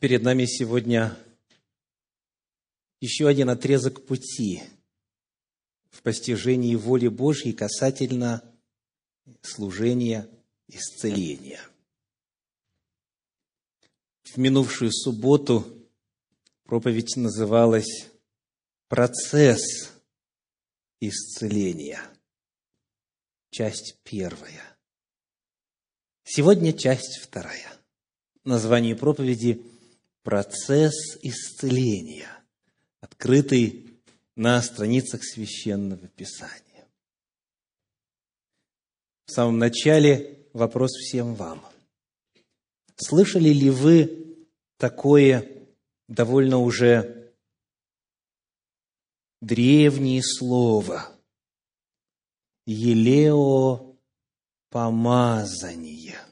Перед нами сегодня еще один отрезок пути в постижении воли Божьей касательно служения исцеления. В минувшую субботу проповедь называлась «Процесс исцеления». Часть первая. Сегодня часть вторая. Название проповеди «Процесс исцеления», открытый на страницах Священного Писания. В самом начале вопрос всем вам. Слышали ли вы такое довольно уже древнее слово «елео помазание»?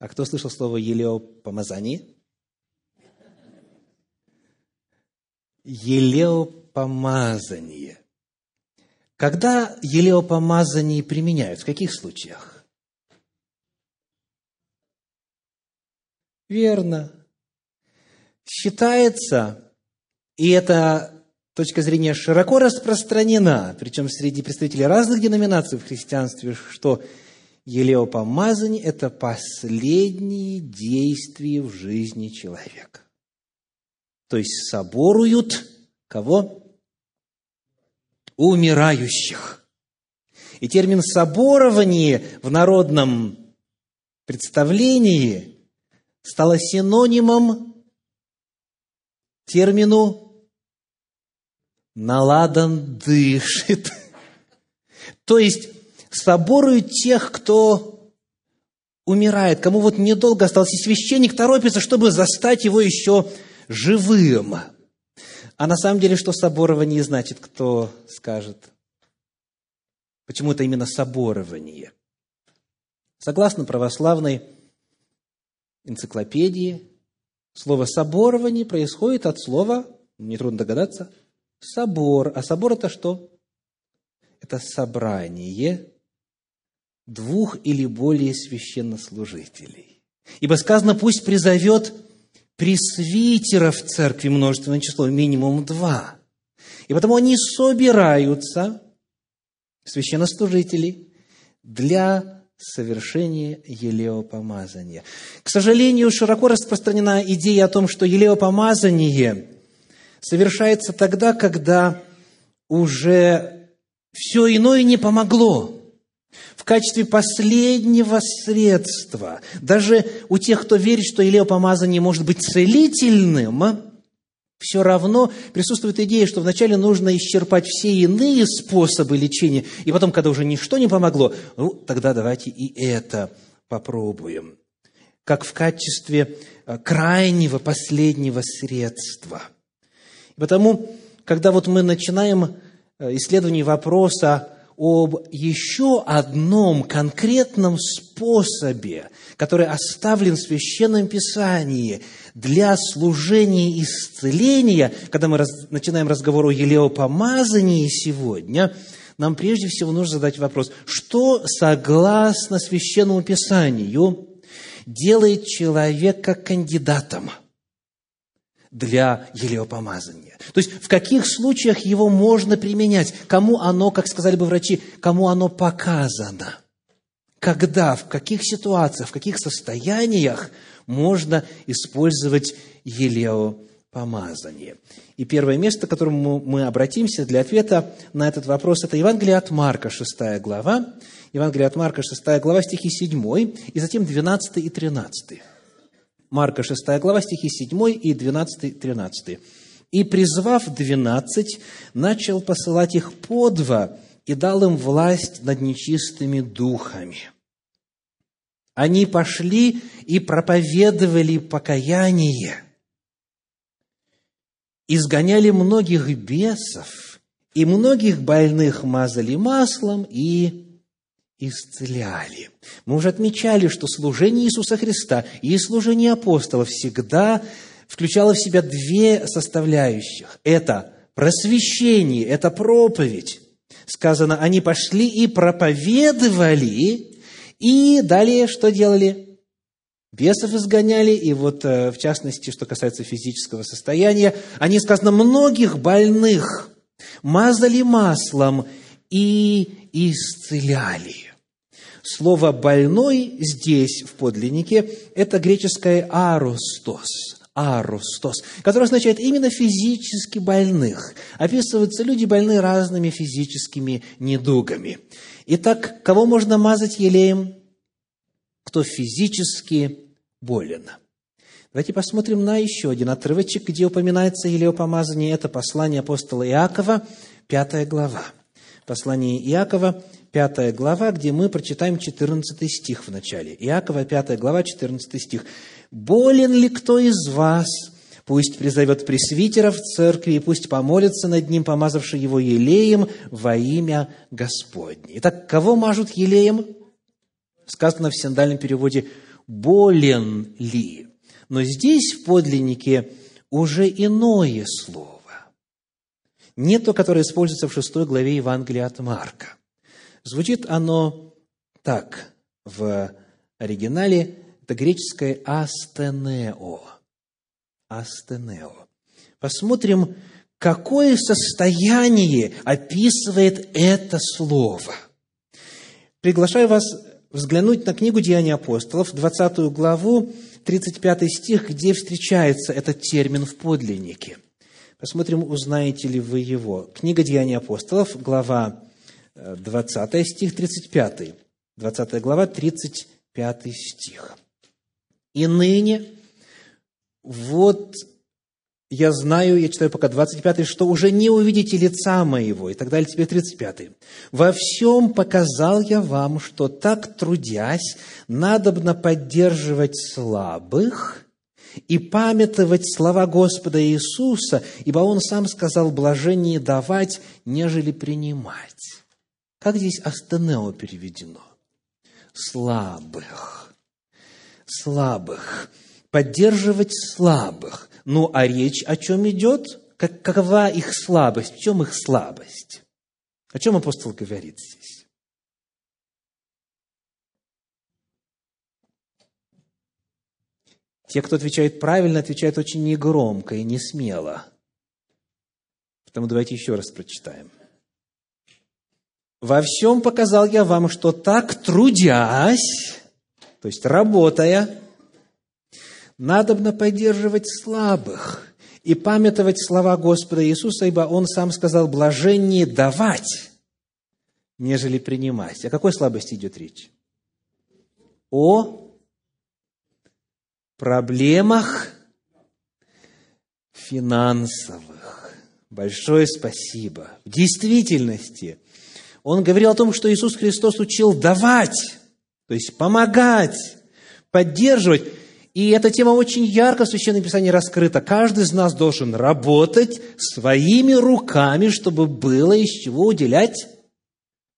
А кто слышал слово «елео помазание»? Елео помазание. Когда елео помазание применяют? В каких случаях? Верно. Считается, и эта точка зрения широко распространена, причем среди представителей разных деноминаций в христианстве, что елеопомазание – это последние действия в жизни человека. То есть соборуют кого? Умирающих. И термин «соборование» в народном представлении стало синонимом термину «наладан дышит». То есть соборуют тех, кто умирает, кому вот недолго осталось, и священник торопится, чтобы застать его еще живым. А на самом деле, что соборование значит, кто скажет? Почему это именно соборование? Согласно православной энциклопедии, слово «соборование» происходит от слова, нетрудно догадаться, «собор». А собор – это что? Это собрание двух или более священнослужителей. Ибо сказано, пусть призовет пресвитеров в церкви множественное число, минимум два. И потому они собираются, священнослужители, для совершения елеопомазания. К сожалению, широко распространена идея о том, что елеопомазание совершается тогда, когда уже все иное не помогло в качестве последнего средства. Даже у тех, кто верит, что илеопомазание может быть целительным, все равно присутствует идея, что вначале нужно исчерпать все иные способы лечения, и потом, когда уже ничто не помогло, ну, тогда давайте и это попробуем. Как в качестве э, крайнего, последнего средства. потому, когда вот мы начинаем э, исследование вопроса об еще одном конкретном способе, который оставлен в Священном Писании для служения исцеления, когда мы раз, начинаем разговор о елеопомазании сегодня, нам прежде всего нужно задать вопрос, что согласно Священному Писанию делает человека кандидатом для елеопомазания? То есть в каких случаях его можно применять? Кому оно, как сказали бы врачи, кому оно показано? Когда, в каких ситуациях, в каких состояниях можно использовать елеопомазание? И первое место, к которому мы обратимся для ответа на этот вопрос, это Евангелие от Марка, 6 глава. Евангелие от Марка, 6 глава, стихи 7, и затем 12 и 13. Марка, 6 глава, стихи 7 и 12, 13. И, призвав двенадцать, начал посылать их по два и дал им власть над нечистыми духами. Они пошли и проповедовали покаяние, изгоняли многих бесов, и многих больных мазали маслом и исцеляли. Мы уже отмечали, что служение Иисуса Христа и служение апостолов всегда включала в себя две составляющих. Это просвещение, это проповедь. Сказано, они пошли и проповедовали, и далее что делали? бесов изгоняли, и вот, э, в частности, что касается физического состояния, они, сказано, многих больных мазали маслом и исцеляли. Слово «больной» здесь, в подлиннике, это греческое «аростос», аростос, который означает именно физически больных. Описываются люди больные разными физическими недугами. Итак, кого можно мазать елеем? Кто физически болен. Давайте посмотрим на еще один отрывочек, где упоминается елеопомазание. Это послание апостола Иакова, пятая глава. Послание Иакова, пятая глава, где мы прочитаем 14 стих в начале. Иакова, пятая глава, 14 стих. «Болен ли кто из вас? Пусть призовет пресвитера в церкви, и пусть помолится над ним, помазавший его елеем во имя Господне». Итак, кого мажут елеем? Сказано в синдальном переводе «болен ли?». Но здесь, в подлиннике, уже иное слово. Не то, которое используется в шестой главе Евангелия от Марка. Звучит оно так в оригинале. Это греческое «астенео». «Астенео». Посмотрим, какое состояние описывает это слово. Приглашаю вас взглянуть на книгу «Деяния апостолов», 20 главу, 35 стих, где встречается этот термин в подлиннике. Посмотрим, узнаете ли вы его. Книга «Деяния апостолов», глава 20 стих, 35. 20 глава, 35 стих. «И ныне, вот я знаю, я читаю пока 25 что уже не увидите лица моего, и так далее, теперь 35 Во всем показал я вам, что так трудясь, надобно поддерживать слабых и памятовать слова Господа Иисуса, ибо Он сам сказал, блажение давать, нежели принимать. Как здесь астенео переведено? Слабых. Слабых. Поддерживать слабых. Ну, а речь о чем идет? Как, какова их слабость? В чем их слабость? О чем апостол говорит здесь? Те, кто отвечает правильно, отвечают очень негромко и не смело. Поэтому давайте еще раз прочитаем. Во всем показал я вам, что так трудясь, то есть работая, надобно поддерживать слабых и памятовать слова Господа Иисуса, ибо Он сам сказал, блажение давать, нежели принимать. О какой слабости идет речь? О проблемах финансовых. Большое спасибо. В действительности – он говорил о том, что Иисус Христос учил давать, то есть помогать, поддерживать. И эта тема очень ярко в Священном Писании раскрыта. Каждый из нас должен работать своими руками, чтобы было из чего уделять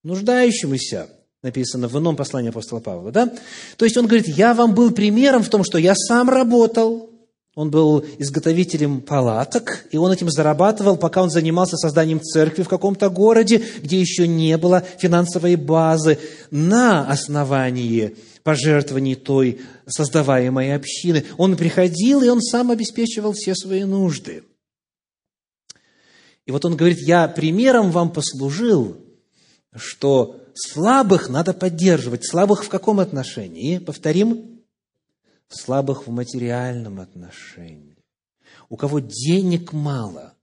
нуждающемуся. Написано в ином послании апостола Павла. Да? То есть он говорит, я вам был примером в том, что я сам работал, он был изготовителем палаток, и он этим зарабатывал, пока он занимался созданием церкви в каком-то городе, где еще не было финансовой базы, на основании пожертвований той создаваемой общины. Он приходил, и он сам обеспечивал все свои нужды. И вот он говорит, я примером вам послужил, что слабых надо поддерживать. Слабых в каком отношении? Повторим, слабых в материальном отношении, у кого денег мало,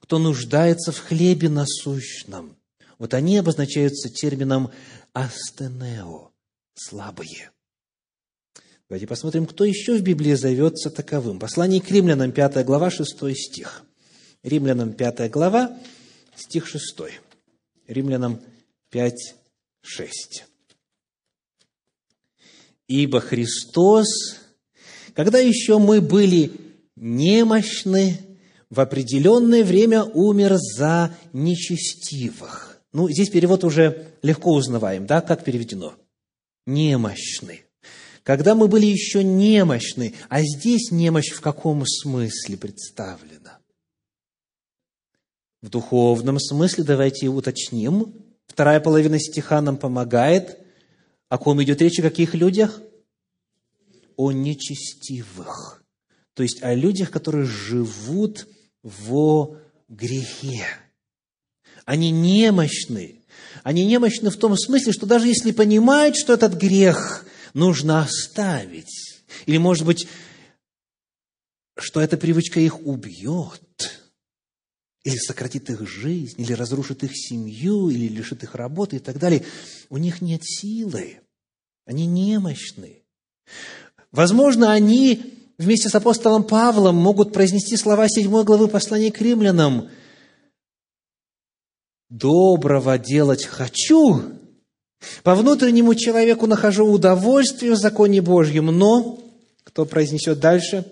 кто нуждается в хлебе насущном. Вот они обозначаются термином астенео – слабые. Давайте посмотрим, кто еще в Библии зовется таковым. Послание к римлянам, 5 глава, 6 стих. Римлянам, 5 глава, стих 6. Римлянам 5, 6. «Ибо Христос когда еще мы были немощны, в определенное время умер за нечестивых. Ну, здесь перевод уже легко узнаваем, да, как переведено? Немощны. Когда мы были еще немощны, а здесь немощь в каком смысле представлена? В духовном смысле, давайте уточним. Вторая половина стиха нам помогает. О ком идет речь, о каких людях? о нечестивых, то есть о людях, которые живут во грехе. Они немощны. Они немощны в том смысле, что даже если понимают, что этот грех нужно оставить, или, может быть, что эта привычка их убьет, или сократит их жизнь, или разрушит их семью, или лишит их работы и так далее, у них нет силы. Они немощны. Возможно, они вместе с апостолом Павлом могут произнести слова 7 главы послания к римлянам. «Доброго делать хочу, по внутреннему человеку нахожу удовольствие в законе Божьем, но...» Кто произнесет дальше?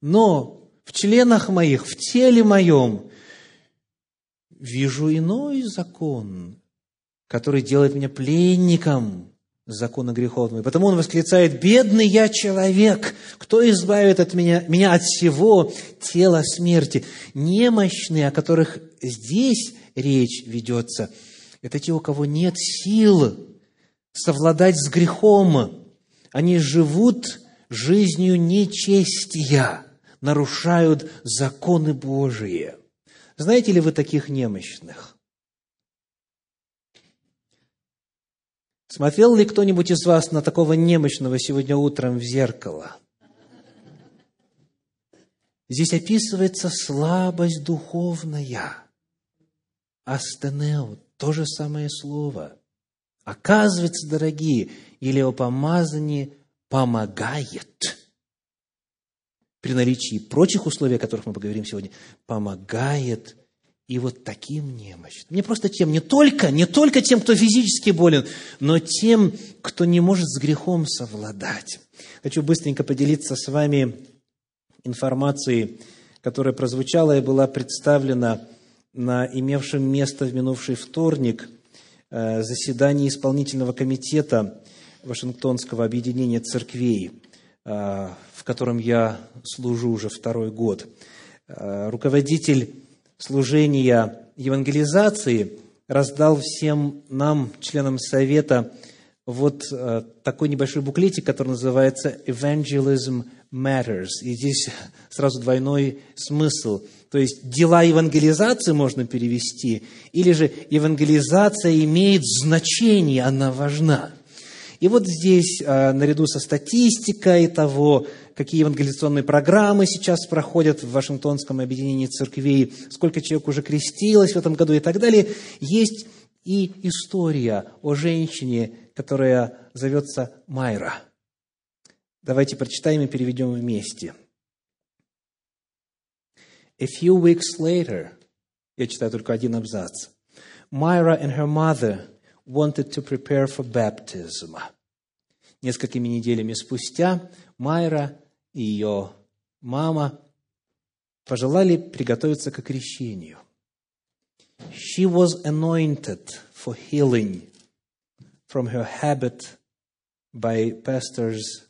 «Но в членах моих, в теле моем вижу иной закон, который делает меня пленником закона греховного. И потому он восклицает, «Бедный я человек! Кто избавит от меня, меня от всего тела смерти?» Немощные, о которых здесь речь ведется, это те, у кого нет сил совладать с грехом. Они живут жизнью нечестия, нарушают законы Божии. Знаете ли вы таких немощных? Смотрел ли кто-нибудь из вас на такого немощного сегодня утром в зеркало? Здесь описывается слабость духовная. Астенео, то же самое слово. Оказывается, дорогие, елеопомазание помогает. При наличии прочих условий, о которых мы поговорим сегодня, помогает и вот таким немощным. Не просто тем, не только, не только тем, кто физически болен, но тем, кто не может с грехом совладать. Хочу быстренько поделиться с вами информацией, которая прозвучала и была представлена на имевшем место в минувший вторник э, заседании исполнительного комитета Вашингтонского объединения церквей, э, в котором я служу уже второй год. Э, руководитель служения евангелизации раздал всем нам, членам Совета, вот э, такой небольшой буклетик, который называется «Evangelism Matters». И здесь сразу двойной смысл. То есть дела евангелизации можно перевести, или же евангелизация имеет значение, она важна. И вот здесь, э, наряду со статистикой того, какие евангелизационные программы сейчас проходят в Вашингтонском объединении церквей, сколько человек уже крестилось в этом году и так далее, есть и история о женщине, которая зовется Майра. Давайте прочитаем и переведем вместе. A few weeks later, я читаю только один абзац, Myra and her mother wanted to prepare for baptism. Несколькими неделями спустя Майра и ее мама пожелали приготовиться к крещению. She was anointed for healing from her habit by pastors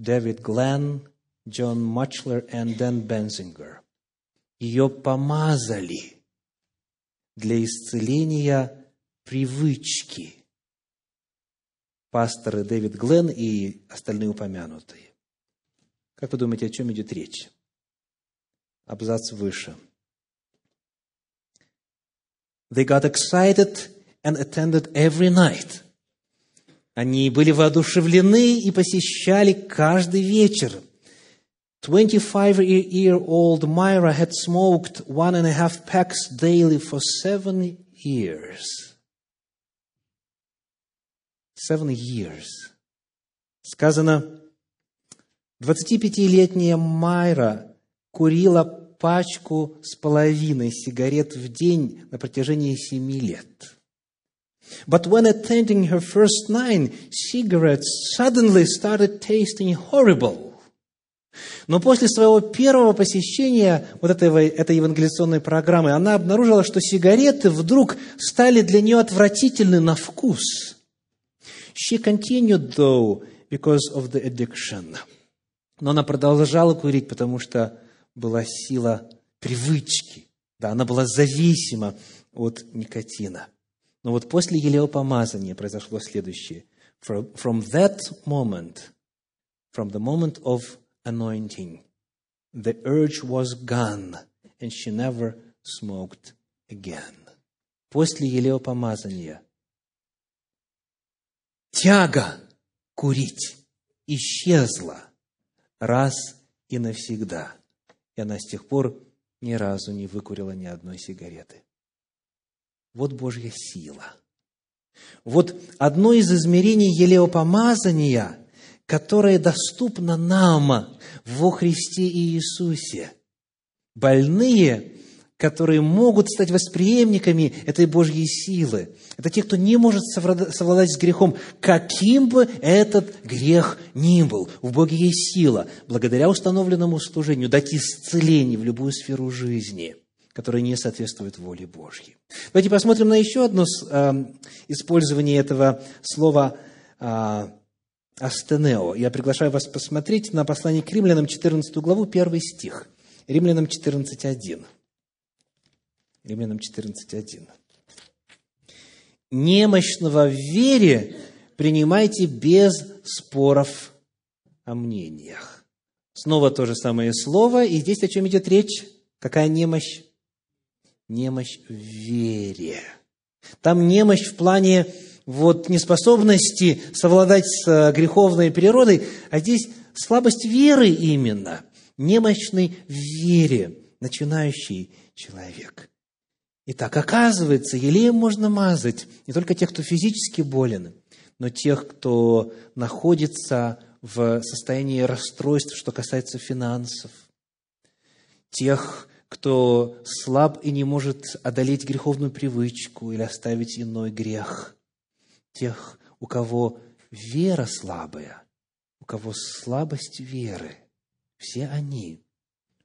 David Glenn, John Muchler and Dan Benzinger. Ее помазали для исцеления привычки. Пасторы Дэвид Гленн и остальные упомянутые. Как вы думаете, о чем идет речь? Абзац выше. They got excited and attended every night. Они были воодушевлены и посещали каждый вечер. 25-year-old Myra had smoked one and a half packs daily for seven years. Seven years. Сказано, 25-летняя Майра курила пачку с половиной сигарет в день на протяжении семи лет. But when attending her first nine, cigarettes suddenly started tasting horrible. Но после своего первого посещения вот этой, этой евангелизационной программы она обнаружила, что сигареты вдруг стали для нее отвратительны на вкус. She continued, though, because of the addiction. Но она продолжала курить, потому что была сила привычки. Да, она была зависима от никотина. Но вот после елеопомазания произошло следующее. From, from that moment, from the moment of anointing, the urge was gone, and she never smoked again. После елеопомазания тяга курить исчезла раз и навсегда. И она с тех пор ни разу не выкурила ни одной сигареты. Вот Божья сила. Вот одно из измерений елеопомазания, которое доступно нам во Христе Иисусе. Больные которые могут стать восприемниками этой Божьей силы. Это те, кто не может совладать с грехом, каким бы этот грех ни был. В Боге есть сила, благодаря установленному служению, дать исцеление в любую сферу жизни, которая не соответствует воле Божьей. Давайте посмотрим на еще одно э, использование этого слова э, астенео. Я приглашаю вас посмотреть на послание к римлянам, 14 главу, 1 стих. Римлянам 14.1. Римлянам 14.1. Немощного в вере принимайте без споров о мнениях. Снова то же самое слово, и здесь о чем идет речь? Какая немощь? Немощь в вере. Там немощь в плане вот неспособности совладать с э, греховной природой, а здесь слабость веры именно, немощный в вере, начинающий человек. Итак, оказывается, елеем можно мазать не только тех, кто физически болен, но тех, кто находится в состоянии расстройств, что касается финансов, тех, кто слаб и не может одолеть греховную привычку или оставить иной грех, тех, у кого вера слабая, у кого слабость веры, все они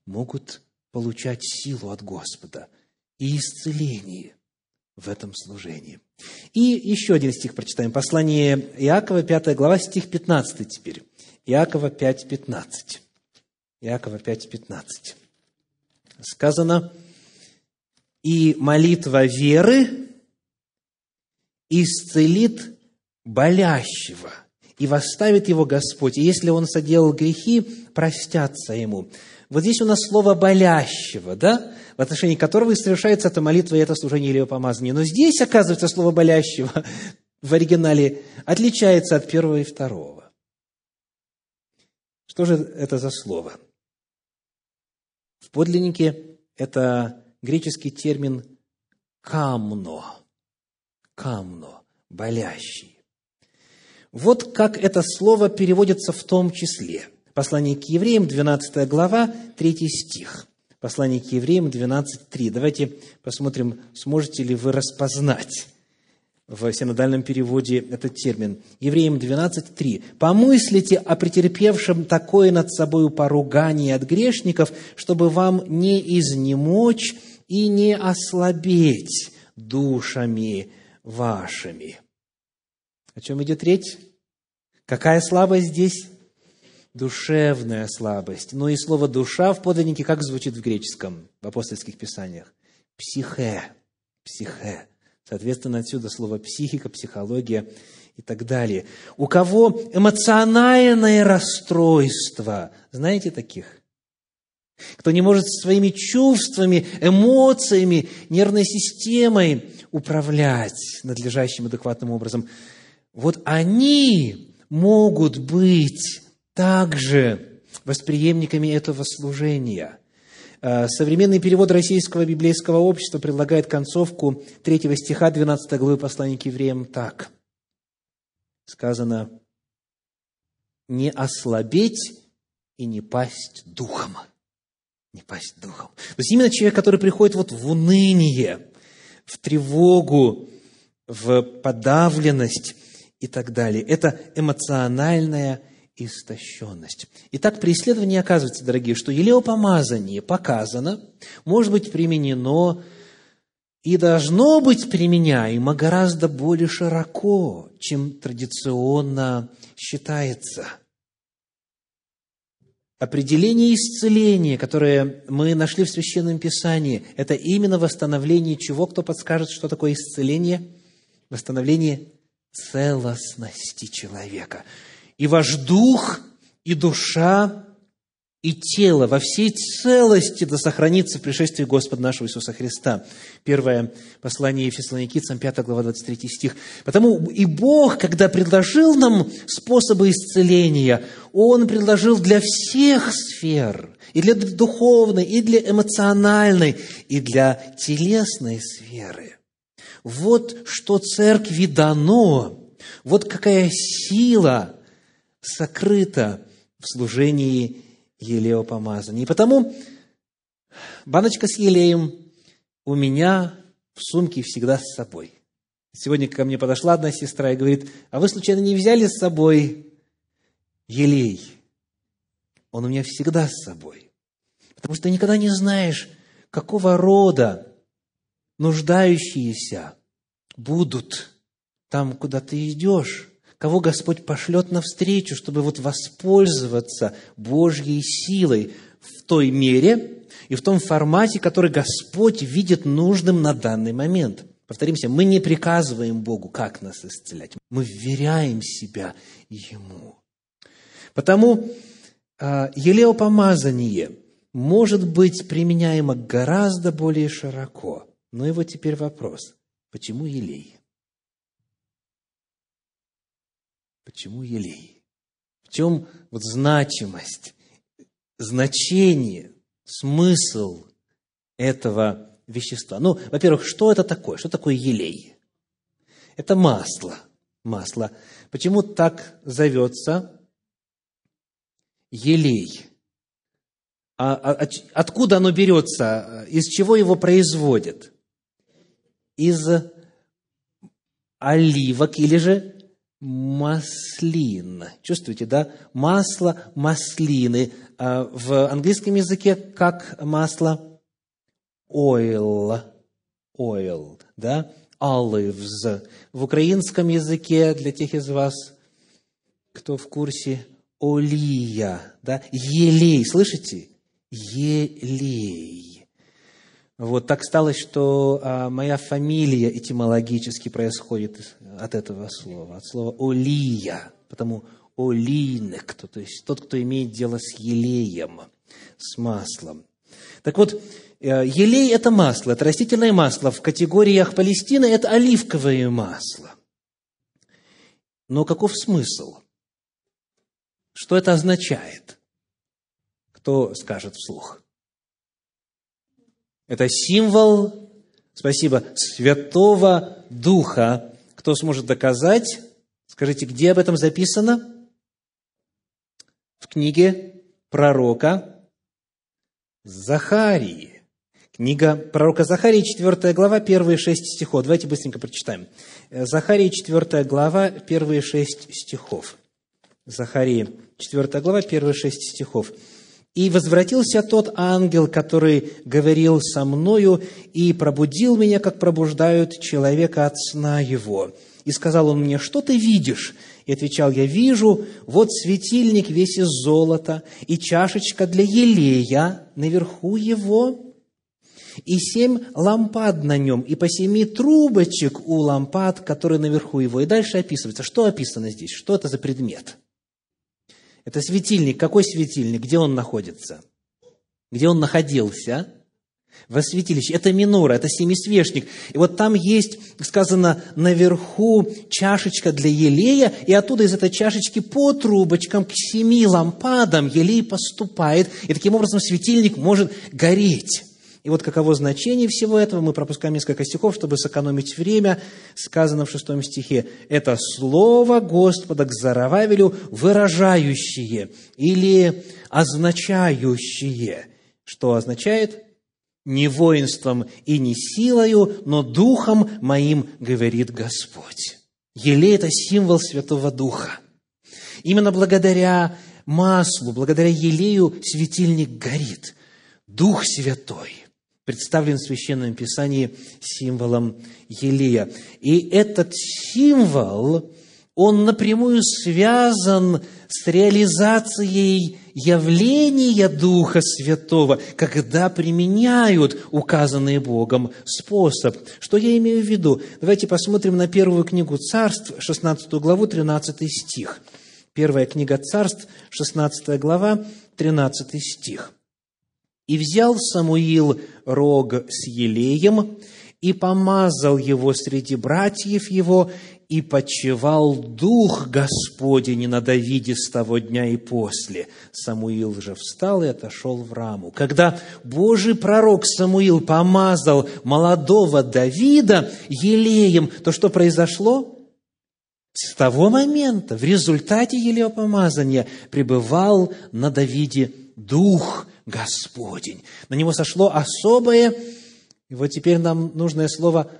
могут получать силу от Господа – и исцеление в этом служении. И еще один стих прочитаем. Послание Иакова, 5 глава, стих 15 теперь. Иакова 5, 15. Иакова 5, 15. Сказано, «И молитва веры исцелит болящего, и восставит его Господь, и если он соделал грехи, простятся ему». Вот здесь у нас слово «болящего», да? в отношении которого и совершается эта молитва и это служение или помазание. Но здесь, оказывается, слово «болящего» в оригинале отличается от первого и второго. Что же это за слово? В подлиннике это греческий термин «камно», «камно», «болящий». Вот как это слово переводится в том числе – Послание к евреям, 12 глава, 3 стих. Послание к евреям 12.3. Давайте посмотрим, сможете ли вы распознать в синодальном переводе этот термин. Евреям 12.3. «Помыслите о претерпевшем такое над собою поругание от грешников, чтобы вам не изнемочь и не ослабеть душами вашими». О чем идет речь? Какая слабость здесь? душевная слабость. Но и слово «душа» в подлиннике как звучит в греческом, в апостольских писаниях? Психе. Психе. Соответственно, отсюда слово «психика», «психология» и так далее. У кого эмоциональное расстройство, знаете таких? Кто не может своими чувствами, эмоциями, нервной системой управлять надлежащим адекватным образом. Вот они могут быть также восприемниками этого служения. Э, современный перевод Российского библейского общества предлагает концовку 3 стиха 12 главы послания к евреям так. Сказано, «Не ослабеть и не пасть духом». Не пасть духом. То есть именно человек, который приходит вот в уныние, в тревогу, в подавленность и так далее. Это эмоциональная истощенность. Итак, при исследовании оказывается, дорогие, что елеопомазание показано, может быть применено и должно быть применяемо гораздо более широко, чем традиционно считается. Определение исцеления, которое мы нашли в Священном Писании, это именно восстановление чего? Кто подскажет, что такое исцеление? Восстановление целостности человека – и ваш дух, и душа, и тело во всей целости да сохранится в пришествии Господа нашего Иисуса Христа. Первое послание Фессалоникийцам, 5 глава, 23 стих. Потому и Бог, когда предложил нам способы исцеления, Он предложил для всех сфер, и для духовной, и для эмоциональной, и для телесной сферы. Вот что церкви дано, вот какая сила сокрыта в служении елеопомазания. И потому баночка с елеем у меня в сумке всегда с собой. Сегодня ко мне подошла одна сестра и говорит, а вы случайно не взяли с собой елей? Он у меня всегда с собой. Потому что ты никогда не знаешь, какого рода нуждающиеся будут там, куда ты идешь кого Господь пошлет навстречу, чтобы вот воспользоваться Божьей силой в той мере и в том формате, который Господь видит нужным на данный момент. Повторимся, мы не приказываем Богу, как нас исцелять. Мы вверяем себя Ему. Потому э, елеопомазание может быть применяемо гораздо более широко. Но и вот теперь вопрос, почему елей? Почему елей? В чем вот значимость, значение, смысл этого вещества? Ну, во-первых, что это такое? Что такое елей? Это масло. Масло. Почему так зовется елей? А, а, откуда оно берется? Из чего его производят? Из оливок или же маслин. Чувствуете, да? Масло маслины. А в английском языке как масло? Oil. Oil, да? Olives. В украинском языке, для тех из вас, кто в курсе, олия, да? Елей, слышите? Елей. Вот так стало, что а, моя фамилия этимологически происходит от этого слова, от слова «олия», потому «олинек», то есть тот, кто имеет дело с елеем, с маслом. Так вот, э, елей – это масло, это растительное масло. В категориях Палестины это оливковое масло. Но каков смысл? Что это означает? Кто скажет вслух? Это символ, спасибо, Святого Духа. Кто сможет доказать? Скажите, где об этом записано? В книге пророка Захарии. Книга пророка Захарии, 4 глава, первые шесть стихов. Давайте быстренько прочитаем. Захарии, 4 глава, первые шесть стихов. Захарии, 4 глава, первые шесть стихов. И возвратился тот ангел, который говорил со мною, и пробудил меня, как пробуждают человека от сна его. И сказал он мне, что ты видишь? И отвечал я, вижу, вот светильник весь из золота, и чашечка для елея наверху его, и семь лампад на нем, и по семи трубочек у лампад, которые наверху его. И дальше описывается, что описано здесь, что это за предмет – это светильник. Какой светильник? Где он находится? Где он находился? Во святилище. Это минора, это семисвешник. И вот там есть, сказано, наверху чашечка для елея, и оттуда из этой чашечки по трубочкам к семи лампадам елей поступает, и таким образом светильник может гореть. И вот каково значение всего этого, мы пропускаем несколько стихов, чтобы сэкономить время, сказано в шестом стихе. Это слово Господа к Зарававелю, выражающее или означающее. Что означает? Не воинством и не силою, но духом моим, говорит Господь. Елей – это символ Святого Духа. Именно благодаря маслу, благодаря елею светильник горит. Дух Святой – представлен в Священном Писании символом Елея. И этот символ, он напрямую связан с реализацией явления Духа Святого, когда применяют указанный Богом способ. Что я имею в виду? Давайте посмотрим на первую книгу Царств, 16 главу, 13 стих. Первая книга царств, 16 глава, 13 стих. «И взял Самуил рог с елеем, и помазал его среди братьев его, и почевал Дух Господень на Давиде с того дня и после. Самуил же встал и отошел в раму. Когда Божий пророк Самуил помазал молодого Давида елеем, то что произошло? С того момента, в результате елеопомазания, пребывал на Давиде Дух Господень. На него сошло особое и вот теперь нам нужное слово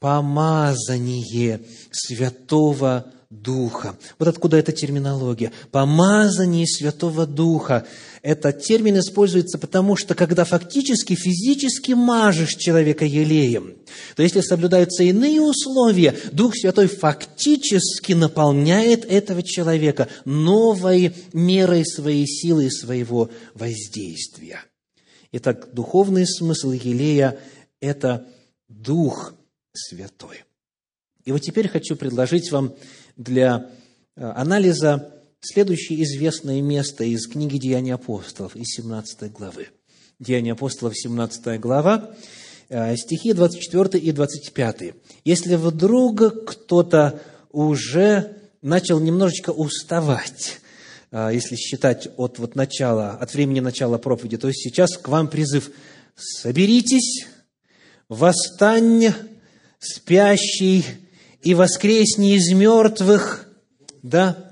«помазание Святого Духа». Вот откуда эта терминология. Помазание Святого Духа. Этот термин используется потому, что когда фактически, физически мажешь человека елеем, то если соблюдаются иные условия, Дух Святой фактически наполняет этого человека новой мерой своей силы и своего воздействия. Итак, духовный смысл елея это Дух Святой. И вот теперь хочу предложить вам для э, анализа следующее известное место из книги «Деяния апостолов» из 17 главы. «Деяния апостолов», 17 глава, э, стихи 24 и 25. Если вдруг кто-то уже начал немножечко уставать, э, если считать от вот начала, от времени начала проповеди, то сейчас к вам призыв «Соберитесь, восстань, спящий, и воскресни из мертвых, да,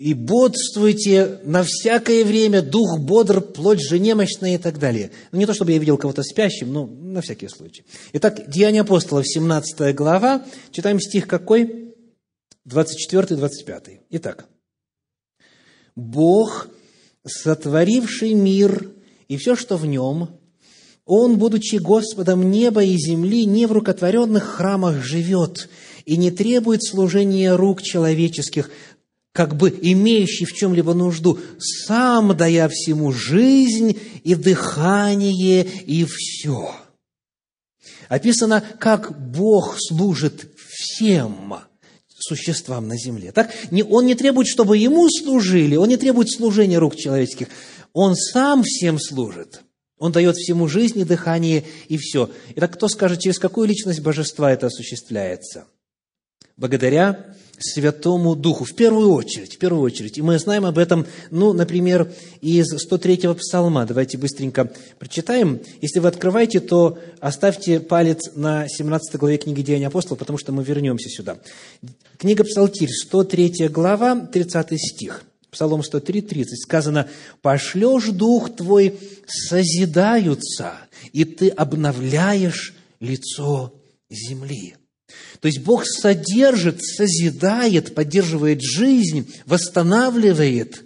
и бодствуйте на всякое время, дух бодр, плоть же немощная и так далее. Ну, не то, чтобы я видел кого-то спящим, но на всякий случай. Итак, Деяния апостолов, 17 глава, читаем стих какой? 24-25. Итак, «Бог, сотворивший мир и все, что в нем, он, будучи Господом неба и земли, не в рукотворенных храмах живет и не требует служения рук человеческих, как бы имеющий в чем-либо нужду, сам дая всему жизнь и дыхание и все. Описано, как Бог служит всем существам на земле. Так? Он не требует, чтобы ему служили, он не требует служения рук человеческих. Он сам всем служит – он дает всему жизнь и дыхание, и все. Итак, кто скажет, через какую личность божества это осуществляется? Благодаря Святому Духу, в первую очередь, в первую очередь. И мы знаем об этом, ну, например, из 103-го псалма. Давайте быстренько прочитаем. Если вы открываете, то оставьте палец на 17 главе книги Деяния апостолов, потому что мы вернемся сюда. Книга Псалтирь, 103 глава, 30 стих. Псалом 103, 30 сказано, «Пошлешь Дух Твой, созидаются, и Ты обновляешь лицо земли». То есть Бог содержит, созидает, поддерживает жизнь, восстанавливает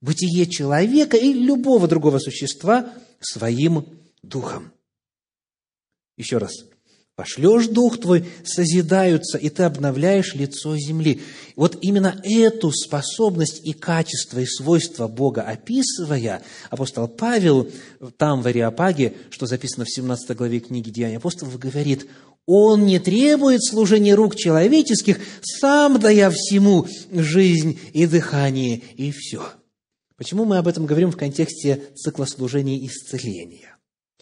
бытие человека и любого другого существа своим духом. Еще раз, Пошлешь Дух Твой, созидаются, и Ты обновляешь лицо земли. Вот именно эту способность и качество, и свойства Бога описывая, апостол Павел там в Ариапаге, что записано в 17 главе книги Деяния апостолов, говорит, он не требует служения рук человеческих, сам дая всему жизнь и дыхание, и все. Почему мы об этом говорим в контексте цикла служения исцеления?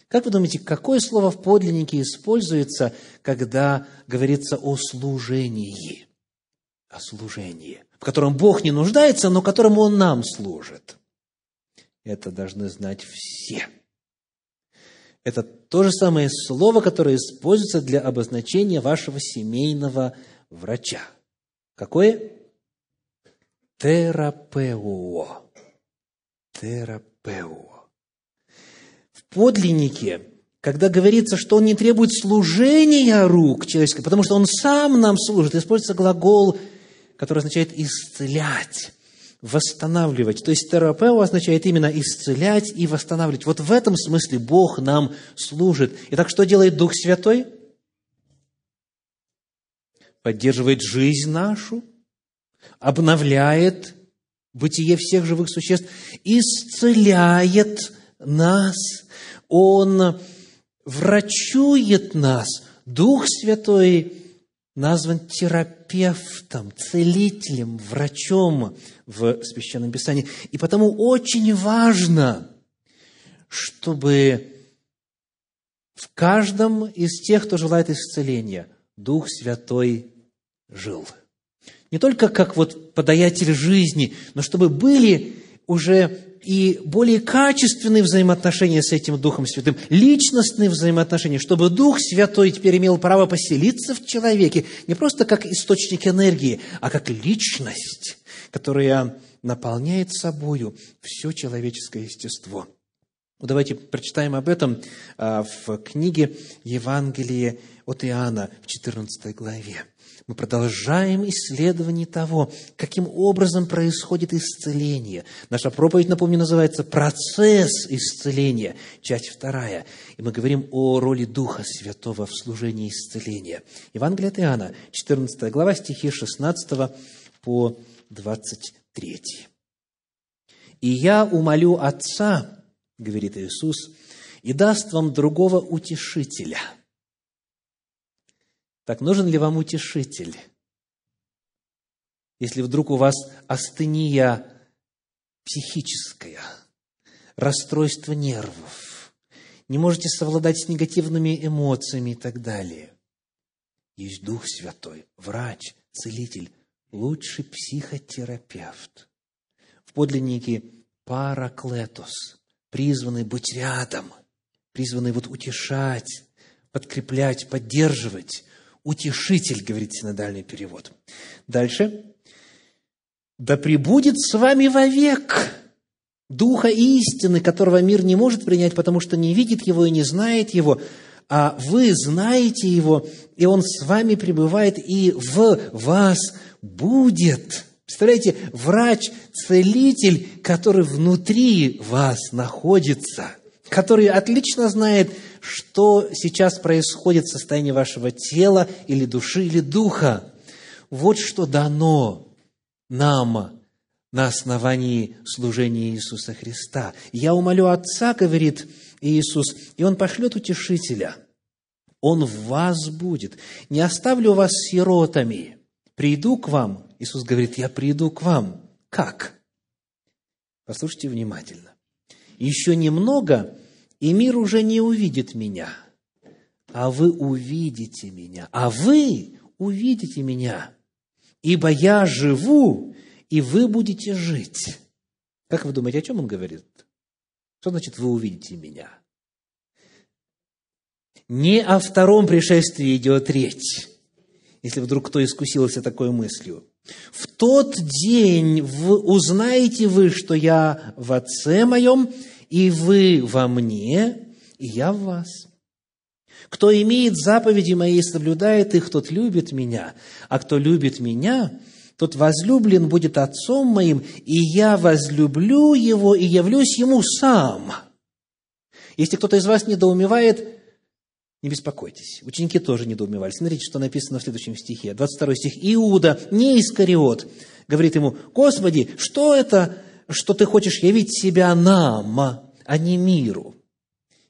Как вы думаете, какое слово в подлиннике используется, когда говорится о служении? О служении, в котором Бог не нуждается, но которому Он нам служит. Это должны знать все. Это то же самое слово, которое используется для обозначения вашего семейного врача. Какое? Терапео. Терапео подлиннике, когда говорится, что он не требует служения рук человеческих, потому что он сам нам служит, используется глагол, который означает «исцелять», восстанавливать. То есть терапео означает именно исцелять и восстанавливать. Вот в этом смысле Бог нам служит. Итак, что делает Дух Святой? Поддерживает жизнь нашу, обновляет бытие всех живых существ, исцеляет нас, Он врачует нас. Дух Святой назван терапевтом, целителем, врачом в Священном Писании. И потому очень важно, чтобы в каждом из тех, кто желает исцеления, Дух Святой жил. Не только как вот подаятель жизни, но чтобы были уже и более качественные взаимоотношения с этим Духом Святым, личностные взаимоотношения, чтобы Дух Святой теперь имел право поселиться в человеке не просто как источник энергии, а как личность, которая наполняет собою все человеческое естество. Давайте прочитаем об этом а, в книге Евангелие от Иоанна в 14 главе. Мы продолжаем исследование того, каким образом происходит исцеление. Наша проповедь, напомню, называется «Процесс исцеления», часть вторая. И мы говорим о роли Духа Святого в служении исцеления. Евангелие от Иоанна, 14 глава, стихи 16 по 23. «И я умолю Отца, — говорит Иисус, — и даст вам другого утешителя — так нужен ли вам утешитель? Если вдруг у вас астения психическая, расстройство нервов, не можете совладать с негативными эмоциями и так далее. Есть Дух Святой, врач, целитель, лучший психотерапевт. В подлиннике параклетос, призванный быть рядом, призванный вот утешать, подкреплять, поддерживать, утешитель, говорит синодальный перевод. Дальше. Да пребудет с вами вовек Духа истины, которого мир не может принять, потому что не видит его и не знает его, а вы знаете его, и он с вами пребывает, и в вас будет. Представляете, врач, целитель, который внутри вас находится, который отлично знает, что сейчас происходит в состоянии вашего тела или души или духа. Вот что дано нам на основании служения Иисуса Христа. «Я умолю Отца, — говорит Иисус, — и Он пошлет утешителя. Он в вас будет. Не оставлю вас сиротами. Приду к вам». Иисус говорит, «Я приду к вам». Как? Послушайте внимательно. Еще немного, и мир уже не увидит меня, а вы увидите меня, а вы увидите меня, ибо я живу, и вы будете жить. Как вы думаете, о чем он говорит? Что значит «вы увидите меня»? Не о втором пришествии идет речь, если вдруг кто искусился такой мыслью. В тот день вы узнаете вы, что я в Отце моем, и вы во мне, и я в вас. Кто имеет заповеди мои и соблюдает их, тот любит меня, а кто любит меня, тот возлюблен будет отцом моим, и я возлюблю его и явлюсь ему сам. Если кто-то из вас недоумевает, не беспокойтесь. Ученики тоже недоумевали. Смотрите, что написано в следующем стихе. 22 стих. Иуда, не Искариот, говорит ему, «Господи, что это что ты хочешь явить себя нам, а не миру.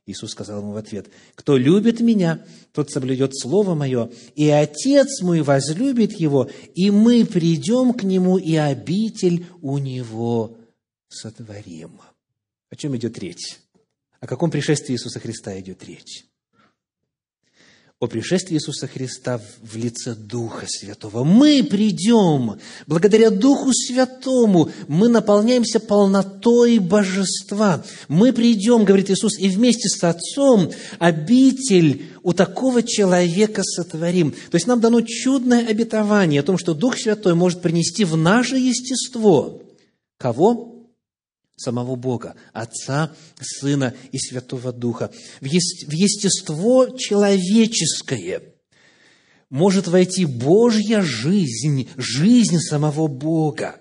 Иисус сказал ему в ответ, «Кто любит Меня, тот соблюдет Слово Мое, и Отец мой возлюбит Его, и мы придем к Нему, и обитель у Него сотворим». О чем идет речь? О каком пришествии Иисуса Христа идет речь? О пришествии Иисуса Христа в лице Духа Святого. Мы придем, благодаря Духу Святому, мы наполняемся полнотой Божества. Мы придем, говорит Иисус, и вместе с Отцом обитель у такого человека сотворим. То есть нам дано чудное обетование о том, что Дух Святой может принести в наше естество. Кого? Самого Бога, Отца, Сына и Святого Духа. В естество человеческое может войти Божья жизнь, жизнь самого Бога.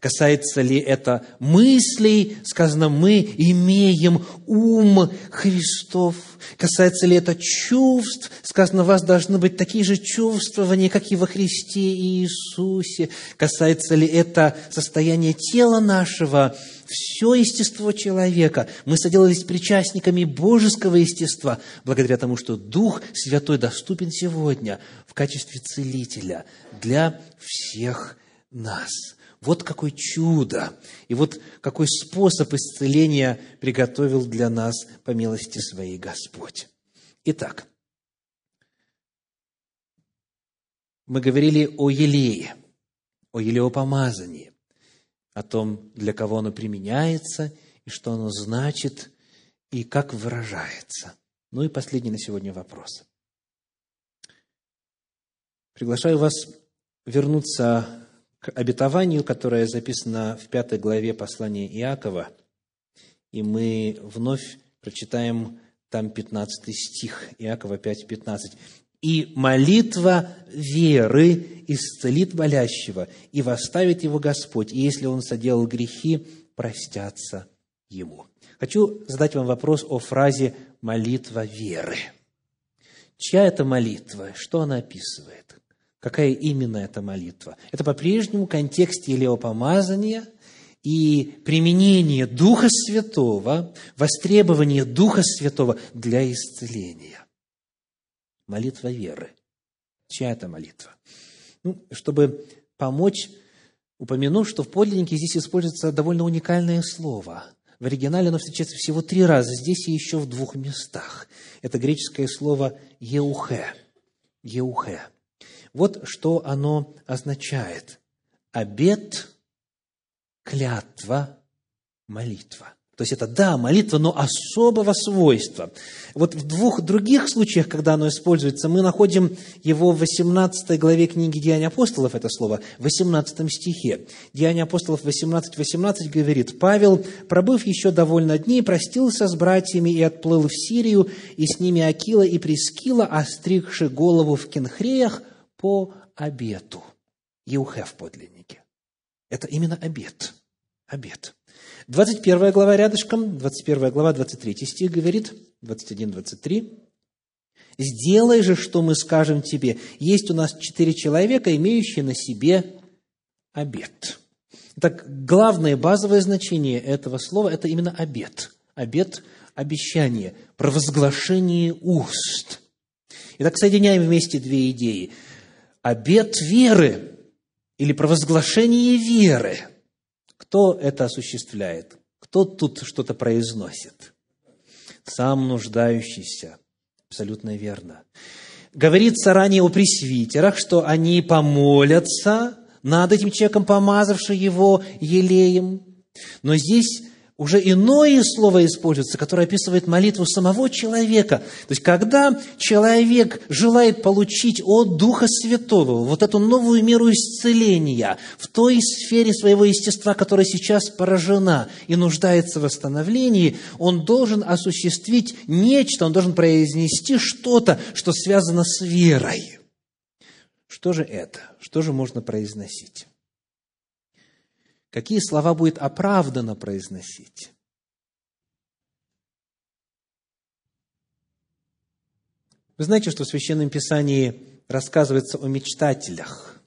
Касается ли это мыслей, сказано, мы имеем ум Христов. Касается ли это чувств, сказано, у вас должны быть такие же чувствования, как и во Христе Иисусе. Касается ли это состояние тела нашего, все естество человека. Мы соделались причастниками божеского естества, благодаря тому, что Дух Святой доступен сегодня в качестве целителя для всех нас. Вот какое чудо! И вот какой способ исцеления приготовил для нас по милости своей Господь. Итак, мы говорили о елее, о елеопомазании, о том, для кого оно применяется, и что оно значит, и как выражается. Ну и последний на сегодня вопрос. Приглашаю вас вернуться к обетованию, которое записано в пятой главе послания Иакова, и мы вновь прочитаем там 15 стих, Иакова 5, 15 и молитва веры исцелит болящего, и восставит его Господь, и если он соделал грехи, простятся ему. Хочу задать вам вопрос о фразе «молитва веры». Чья это молитва? Что она описывает? Какая именно эта молитва? Это по-прежнему контекст елеопомазания и применение Духа Святого, востребование Духа Святого для исцеления молитва веры. Чья это молитва? Ну, чтобы помочь, упомяну, что в подлиннике здесь используется довольно уникальное слово. В оригинале оно встречается всего три раза, здесь и еще в двух местах. Это греческое слово «еухе». «Еухе». Вот что оно означает. Обет, клятва, молитва. То есть это, да, молитва, но особого свойства. Вот в двух других случаях, когда оно используется, мы находим его в 18 главе книги «Деяния апостолов», это слово, в 18 стихе. «Деяния апостолов» 18, 18 говорит, «Павел, пробыв еще довольно дней, простился с братьями и отплыл в Сирию, и с ними Акила и Прескила, остригши голову в Кенхреях по обету». Еухе в подлиннике. Это именно обет. Обет. 21 глава рядышком, 21 глава, 23 стих говорит, 21-23. «Сделай же, что мы скажем тебе. Есть у нас четыре человека, имеющие на себе обет». Так, главное базовое значение этого слова – это именно обет. Обет – обещание, провозглашение уст. Итак, соединяем вместе две идеи. Обет веры или провозглашение веры – кто это осуществляет? Кто тут что-то произносит? Сам нуждающийся. Абсолютно верно. Говорится ранее о пресвитерах, что они помолятся над этим человеком, помазавшим его елеем. Но здесь уже иное слово используется, которое описывает молитву самого человека. То есть, когда человек желает получить от Духа Святого вот эту новую меру исцеления в той сфере своего естества, которая сейчас поражена и нуждается в восстановлении, он должен осуществить нечто, он должен произнести что-то, что связано с верой. Что же это? Что же можно произносить? Какие слова будет оправданно произносить. Вы знаете, что в Священном Писании рассказывается о мечтателях,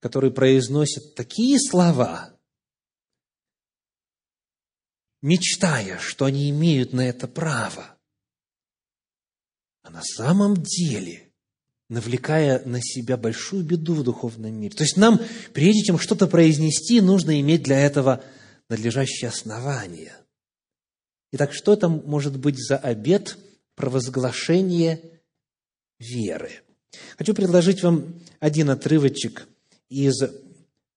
которые произносят такие слова, мечтая, что они имеют на это право. А на самом деле навлекая на себя большую беду в духовном мире. То есть нам, прежде чем что-то произнести, нужно иметь для этого надлежащее основание. Итак, что это может быть за обет провозглашения веры? Хочу предложить вам один отрывочек из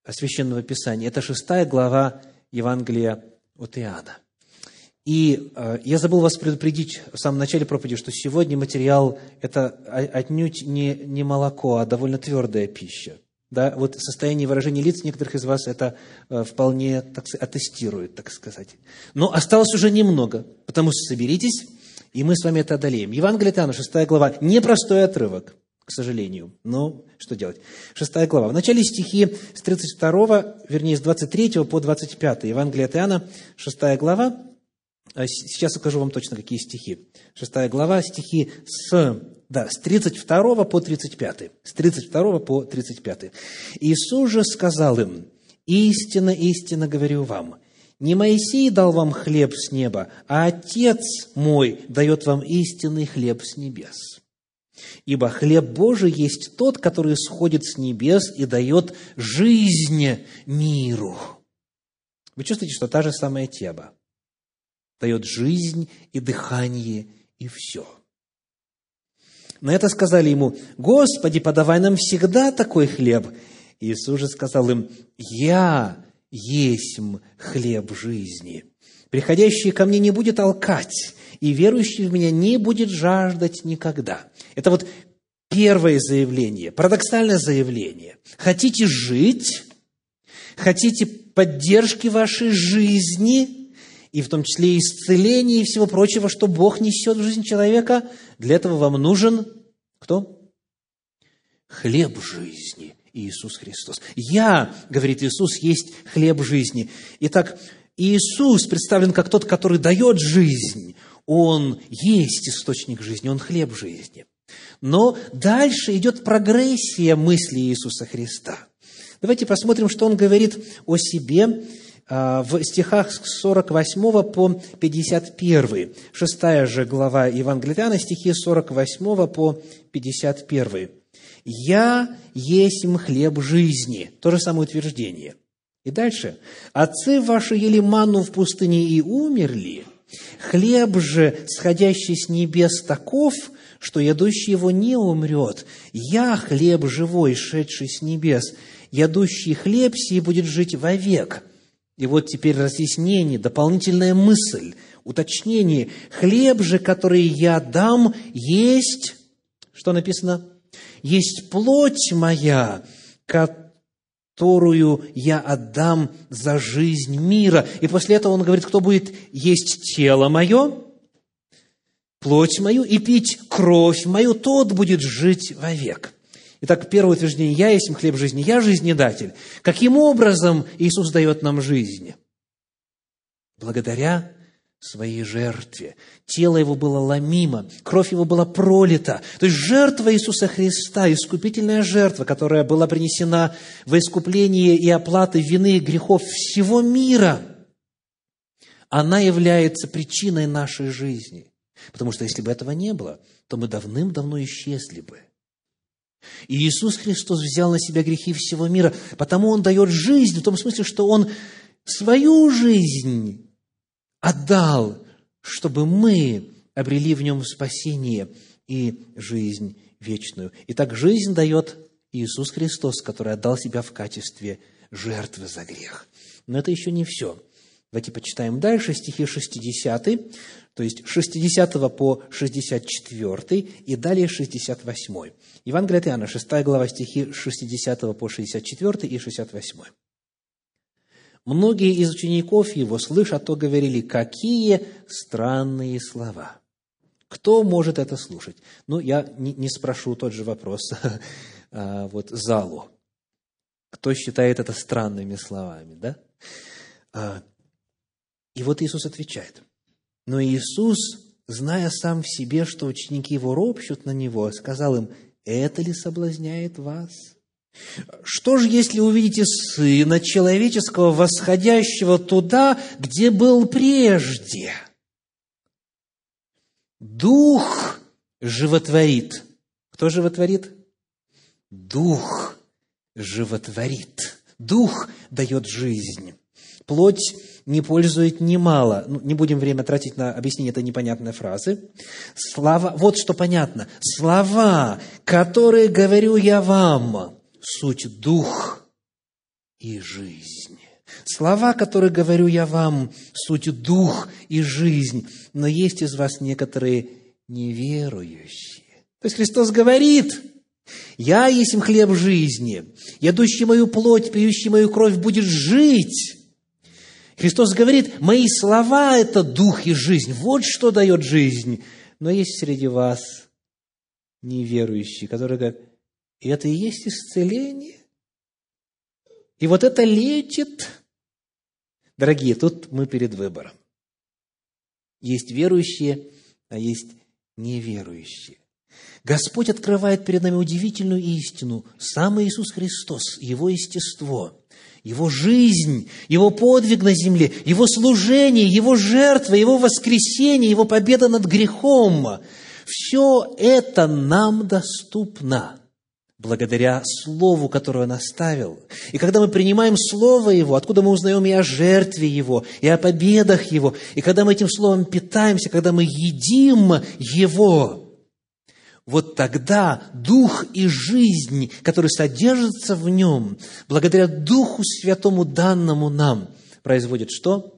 Священного Писания. Это шестая глава Евангелия от Иоанна. И э, я забыл вас предупредить в самом начале проповеди, что сегодня материал – это отнюдь не, не молоко, а довольно твердая пища. Да, вот состояние выражения лиц некоторых из вас это э, вполне так аттестирует, так сказать. Но осталось уже немного, потому что соберитесь, и мы с вами это одолеем. Евангелие Иоанна, 6 глава, непростой отрывок, к сожалению. Но что делать? 6 глава. В начале стихи с 32, вернее, с 23 по 25. Евангелие Иоанна, 6 глава, сейчас укажу вам точно, какие стихи. Шестая глава, стихи с, да, с 32 по 35. С 32 по 35. Иисус же сказал им, Истинно, истинно говорю вам, не Моисей дал вам хлеб с неба, а Отец мой дает вам истинный хлеб с небес. Ибо хлеб Божий есть тот, который сходит с небес и дает жизнь миру. Вы чувствуете, что та же самая тема. Дает жизнь и дыхание, и все. На это сказали ему, Господи, подавай нам всегда такой хлеб. Иисус же сказал им, Я есть хлеб жизни. Приходящий ко мне не будет алкать, и верующий в меня не будет жаждать никогда. Это вот первое заявление, парадоксальное заявление. Хотите жить, хотите поддержки вашей жизни, и в том числе исцеления и всего прочего, что Бог несет в жизнь человека, для этого вам нужен кто? Хлеб жизни. Иисус Христос. Я, говорит Иисус, есть хлеб жизни. Итак, Иисус представлен как тот, который дает жизнь. Он есть источник жизни, Он хлеб жизни. Но дальше идет прогрессия мысли Иисуса Христа. Давайте посмотрим, что Он говорит о себе в стихах с 48 по 51. Шестая же глава Евангелия стихи с 48 по 51. «Я есть хлеб жизни». То же самое утверждение. И дальше. «Отцы ваши ели ману в пустыне и умерли, хлеб же, сходящий с небес, таков, что ядущий его не умрет. Я хлеб живой, шедший с небес. Ядущий хлеб сей будет жить вовек». И вот теперь разъяснение, дополнительная мысль, уточнение. Хлеб же, который я дам, есть, что написано? есть плоть моя, которую я отдам за жизнь мира. И после этого он говорит, кто будет есть тело мое, плоть мою и пить кровь мою, тот будет жить вовек. Итак, первое утверждение, я есть хлеб жизни, я жизнедатель. Каким образом Иисус дает нам жизнь? Благодаря своей жертве. Тело его было ломимо, кровь его была пролита. То есть жертва Иисуса Христа, искупительная жертва, которая была принесена во искупление и оплаты вины и грехов всего мира, она является причиной нашей жизни. Потому что если бы этого не было, то мы давным-давно исчезли бы. И Иисус Христос взял на себя грехи всего мира, потому Он дает жизнь, в том смысле, что Он свою жизнь отдал, чтобы мы обрели в нем спасение и жизнь вечную. Итак, жизнь дает Иисус Христос, который отдал себя в качестве жертвы за грех. Но это еще не все. Давайте почитаем дальше стихи 60, то есть 60 по 64 и далее 68. Евангелие от Иоанна, 6 глава стихи 60 по 64 и 68. Многие из учеников его, слыша то, говорили, какие странные слова. Кто может это слушать? Ну, я не, спрошу тот же вопрос а, вот залу. Кто считает это странными словами, да? И вот Иисус отвечает. Но Иисус, зная сам в себе, что ученики его ропщут на него, сказал им, это ли соблазняет вас? Что же, если увидите Сына Человеческого, восходящего туда, где был прежде? Дух животворит. Кто животворит? Дух животворит. Дух дает жизнь. Плоть не пользует немало. Ну, не будем время тратить на объяснение этой непонятной фразы. Слова, вот что понятно. Слова, которые говорю я вам, суть дух и жизнь. Слова, которые говорю я вам, суть дух и жизнь, но есть из вас некоторые неверующие. То есть Христос говорит, я есть хлеб жизни, ядущий мою плоть, пьющий мою кровь будет жить. Христос говорит, мои слова – это дух и жизнь. Вот что дает жизнь. Но есть среди вас неверующие, которые говорят, и это и есть исцеление. И вот это лечит. Дорогие, тут мы перед выбором. Есть верующие, а есть неверующие. Господь открывает перед нами удивительную истину. Сам Иисус Христос, Его естество, Его жизнь, Его подвиг на земле, Его служение, Его жертва, Его воскресение, Его победа над грехом. Все это нам доступно благодаря Слову, которое Он оставил. И когда мы принимаем Слово Его, откуда мы узнаем и о жертве Его, и о победах Его, и когда мы этим Словом питаемся, когда мы едим Его, вот тогда дух и жизнь, который содержится в нем, благодаря Духу Святому, данному нам, производит что?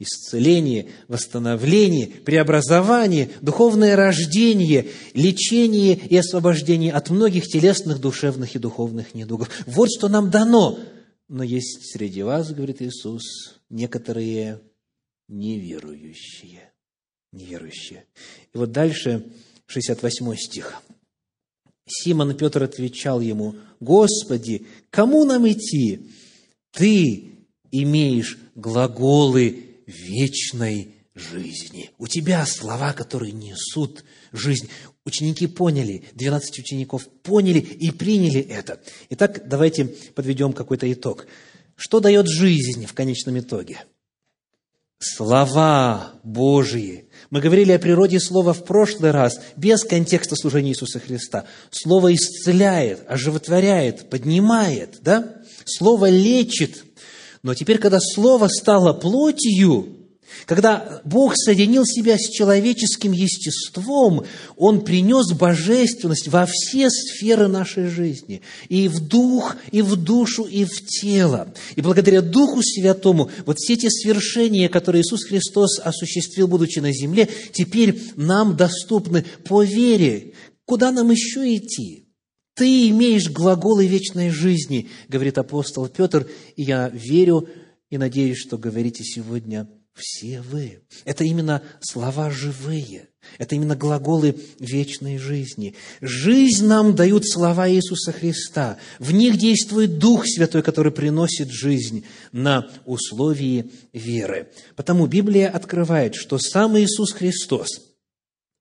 исцеление, восстановление, преобразование, духовное рождение, лечение и освобождение от многих телесных, душевных и духовных недугов. Вот что нам дано. Но есть среди вас, говорит Иисус, некоторые неверующие. Неверующие. И вот дальше 68 стих. Симон Петр отвечал ему, «Господи, кому нам идти? Ты имеешь глаголы вечной жизни. У тебя слова, которые несут жизнь. Ученики поняли, 12 учеников поняли и приняли это. Итак, давайте подведем какой-то итог. Что дает жизнь в конечном итоге? Слова Божьи. Мы говорили о природе Слова в прошлый раз, без контекста служения Иисуса Христа. Слово исцеляет, оживотворяет, поднимает, да? Слово лечит, но теперь, когда Слово стало плотью, когда Бог соединил себя с человеческим естеством, Он принес божественность во все сферы нашей жизни, и в дух, и в душу, и в тело. И благодаря Духу Святому, вот все эти свершения, которые Иисус Христос осуществил, будучи на земле, теперь нам доступны по вере. Куда нам еще идти? Ты имеешь глаголы вечной жизни, говорит апостол Петр, и я верю и надеюсь, что говорите сегодня все вы. Это именно слова живые. Это именно глаголы вечной жизни. Жизнь нам дают слова Иисуса Христа. В них действует Дух Святой, который приносит жизнь на условии веры. Потому Библия открывает, что сам Иисус Христос,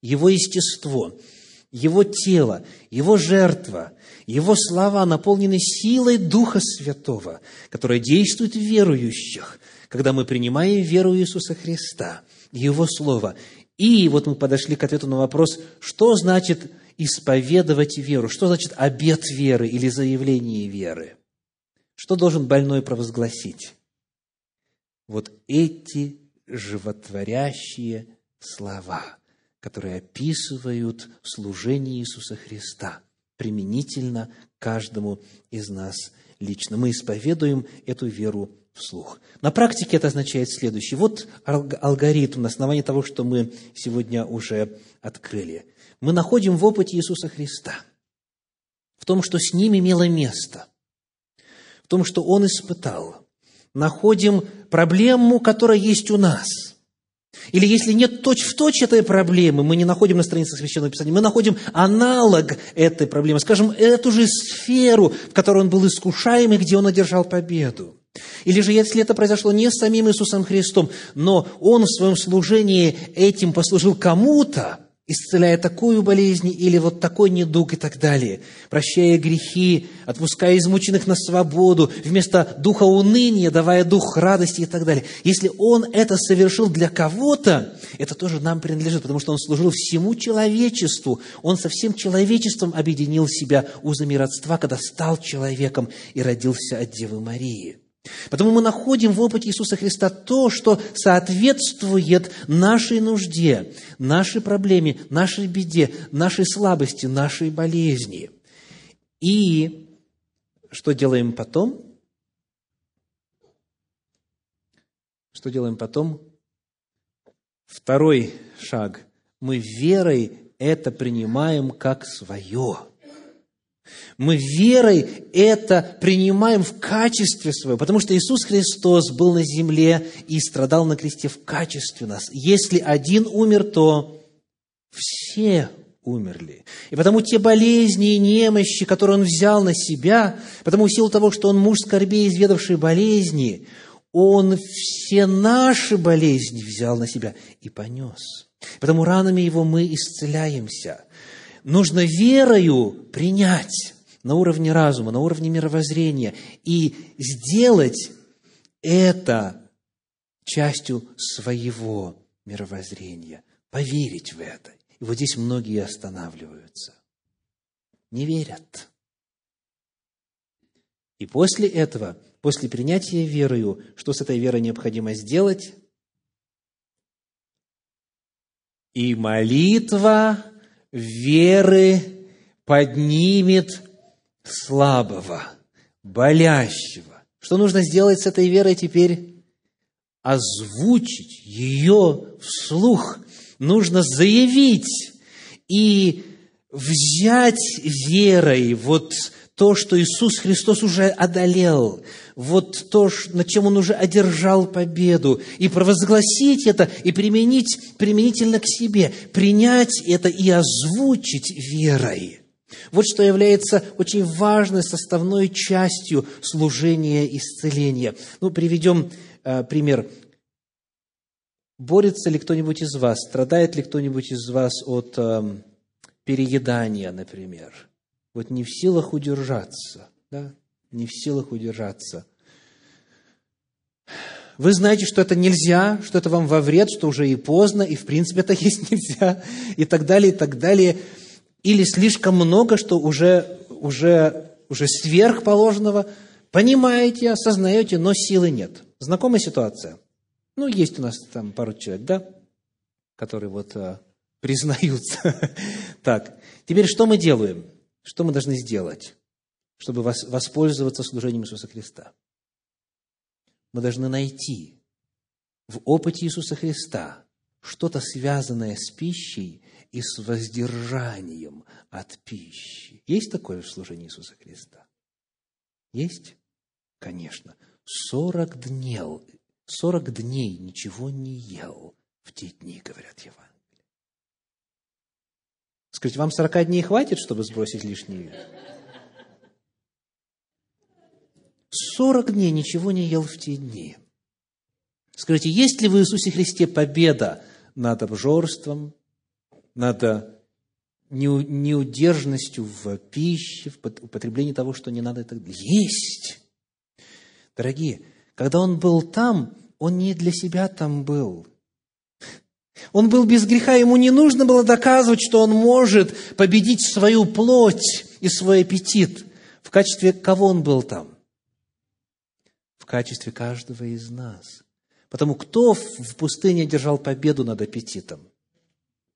Его естество – его тело, Его жертва, Его слова наполнены силой Духа Святого, которая действует в верующих, когда мы принимаем веру Иисуса Христа, Его Слово. И вот мы подошли к ответу на вопрос, что значит исповедовать веру, что значит обет веры или заявление веры. Что должен больной провозгласить? Вот эти животворящие слова – которые описывают служение Иисуса Христа применительно каждому из нас лично. Мы исповедуем эту веру вслух. На практике это означает следующее. Вот алгоритм на основании того, что мы сегодня уже открыли. Мы находим в опыте Иисуса Христа, в том, что с ним имело место, в том, что Он испытал. Находим проблему, которая есть у нас – или если нет точь-в-точь точь этой проблемы, мы не находим на страницах Священного Писания, мы находим аналог этой проблемы, скажем, эту же сферу, в которой он был искушаем и где он одержал победу. Или же, если это произошло не с самим Иисусом Христом, но он в своем служении этим послужил кому-то, исцеляя такую болезнь или вот такой недуг и так далее, прощая грехи, отпуская измученных на свободу, вместо духа уныния давая дух радости и так далее. Если Он это совершил для кого-то, это тоже нам принадлежит, потому что Он служил всему человечеству. Он со всем человечеством объединил себя узами родства, когда стал человеком и родился от Девы Марии. Потому мы находим в опыте Иисуса Христа то, что соответствует нашей нужде, нашей проблеме, нашей беде, нашей слабости, нашей болезни. И что делаем потом? Что делаем потом? Второй шаг. Мы верой это принимаем как свое. Мы верой это принимаем в качестве своего, потому что Иисус Христос был на земле и страдал на кресте в качестве нас. Если один умер, то все умерли. И потому те болезни и немощи, которые Он взял на себя, потому в силу того, что Он муж скорбей, изведавший болезни, Он все наши болезни взял на себя и понес. Потому ранами Его мы исцеляемся. Нужно верою принять на уровне разума, на уровне мировоззрения и сделать это частью своего мировоззрения, поверить в это. И вот здесь многие останавливаются, не верят. И после этого, после принятия верою, что с этой верой необходимо сделать? И молитва веры поднимет слабого, болящего. Что нужно сделать с этой верой теперь? Озвучить ее вслух. Нужно заявить и взять верой вот то, что Иисус Христос уже одолел, вот то, над чем Он уже одержал победу, и провозгласить это, и применить применительно к себе, принять это и озвучить верой. Вот что является очень важной составной частью служения исцеления. Ну, приведем э, пример. Борется ли кто-нибудь из вас, страдает ли кто-нибудь из вас от э, переедания, например? Вот не в силах удержаться, да, не в силах удержаться. Вы знаете, что это нельзя, что это вам во вред, что уже и поздно, и в принципе это есть нельзя, и так далее, и так далее. Или слишком много, что уже, уже, уже сверх положенного. Понимаете, осознаете, но силы нет. Знакомая ситуация? Ну, есть у нас там пару человек, да, которые вот а, признаются. так, теперь что мы делаем? Что мы должны сделать, чтобы воспользоваться служением Иисуса Христа? Мы должны найти в опыте Иисуса Христа что-то связанное с пищей и с воздержанием от пищи. Есть такое в служении Иисуса Христа? Есть? Конечно. Сорок дней, сорок дней ничего не ел в те дни, говорят Евангелие. Скажите, вам 40 дней хватит, чтобы сбросить лишний вес? 40 дней ничего не ел в те дни. Скажите, есть ли в Иисусе Христе победа над обжорством, над неудержностью в пище, в употреблении того, что не надо и? Есть! Дорогие, когда Он был там, Он не для себя там был – он был без греха, ему не нужно было доказывать, что он может победить свою плоть и свой аппетит. В качестве кого он был там? В качестве каждого из нас. Потому кто в пустыне держал победу над аппетитом?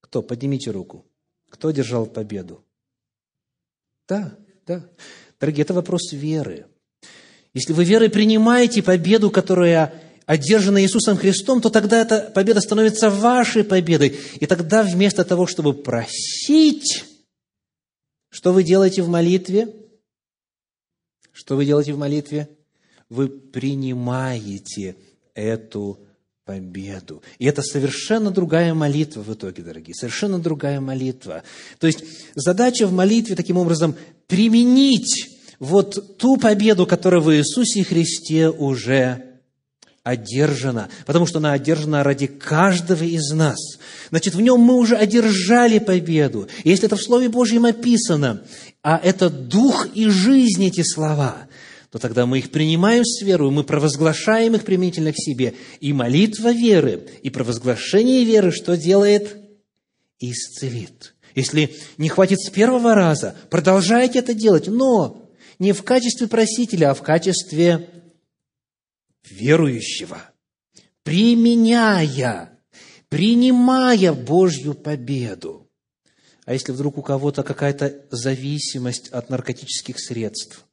Кто? Поднимите руку. Кто держал победу? Да, да. Дорогие, это вопрос веры. Если вы верой принимаете победу, которая одержана Иисусом Христом, то тогда эта победа становится вашей победой. И тогда вместо того, чтобы просить, что вы делаете в молитве? Что вы делаете в молитве? Вы принимаете эту победу. И это совершенно другая молитва в итоге, дорогие, совершенно другая молитва. То есть задача в молитве таким образом применить вот ту победу, которую в Иисусе Христе уже одержана, потому что она одержана ради каждого из нас. Значит, в нем мы уже одержали победу. И если это в Слове Божьем описано, а это дух и жизнь эти слова, то тогда мы их принимаем с верой, мы провозглашаем их применительно к себе. И молитва веры, и провозглашение веры что делает? Исцелит. Если не хватит с первого раза, продолжайте это делать, но не в качестве просителя, а в качестве верующего, применяя, принимая Божью победу. А если вдруг у кого-то какая-то зависимость от наркотических средств,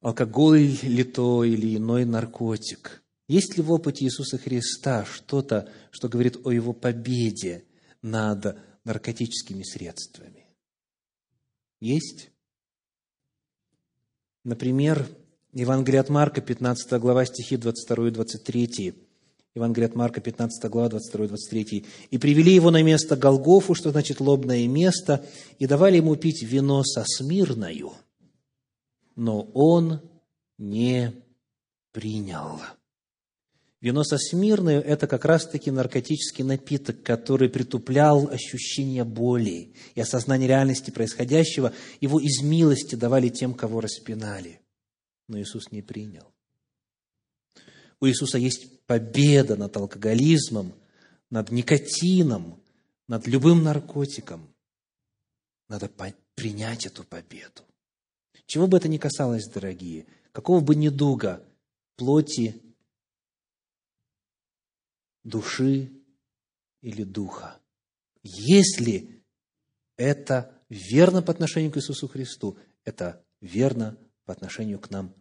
алкоголь ли то или иной наркотик, есть ли в опыте Иисуса Христа что-то, что говорит о Его победе над наркотическими средствами? Есть? Например, Евангелие от Марка, 15 глава, стихи 22 и 23. Евангелие от Марка, 15 глава, 22 и 23. «И привели его на место Голгофу, что значит лобное место, и давали ему пить вино со смирною, но он не принял». Вино со смирною – это как раз-таки наркотический напиток, который притуплял ощущение боли и осознание реальности происходящего. Его из милости давали тем, кого распинали. Но Иисус не принял. У Иисуса есть победа над алкоголизмом, над никотином, над любым наркотиком. Надо принять эту победу. Чего бы это ни касалось, дорогие, какого бы недуга, плоти, души или духа. Если это верно по отношению к Иисусу Христу, это верно по отношению к нам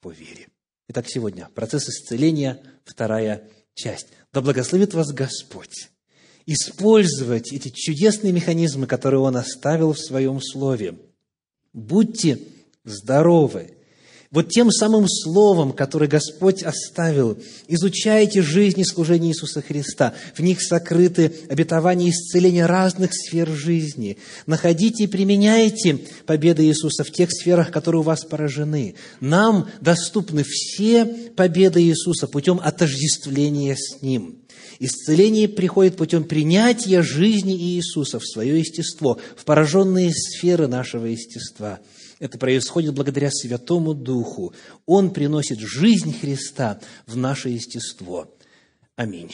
по вере. Итак, сегодня процесс исцеления, вторая часть. Да благословит вас Господь использовать эти чудесные механизмы, которые Он оставил в Своем Слове. Будьте здоровы, вот тем самым словом, которое Господь оставил, изучайте жизнь и служение Иисуса Христа. В них сокрыты обетования исцеления разных сфер жизни. Находите и применяйте победы Иисуса в тех сферах, которые у вас поражены. Нам доступны все победы Иисуса путем отождествления с Ним. Исцеление приходит путем принятия жизни Иисуса в свое естество, в пораженные сферы нашего естества – это происходит благодаря Святому Духу. Он приносит жизнь Христа в наше естество. Аминь.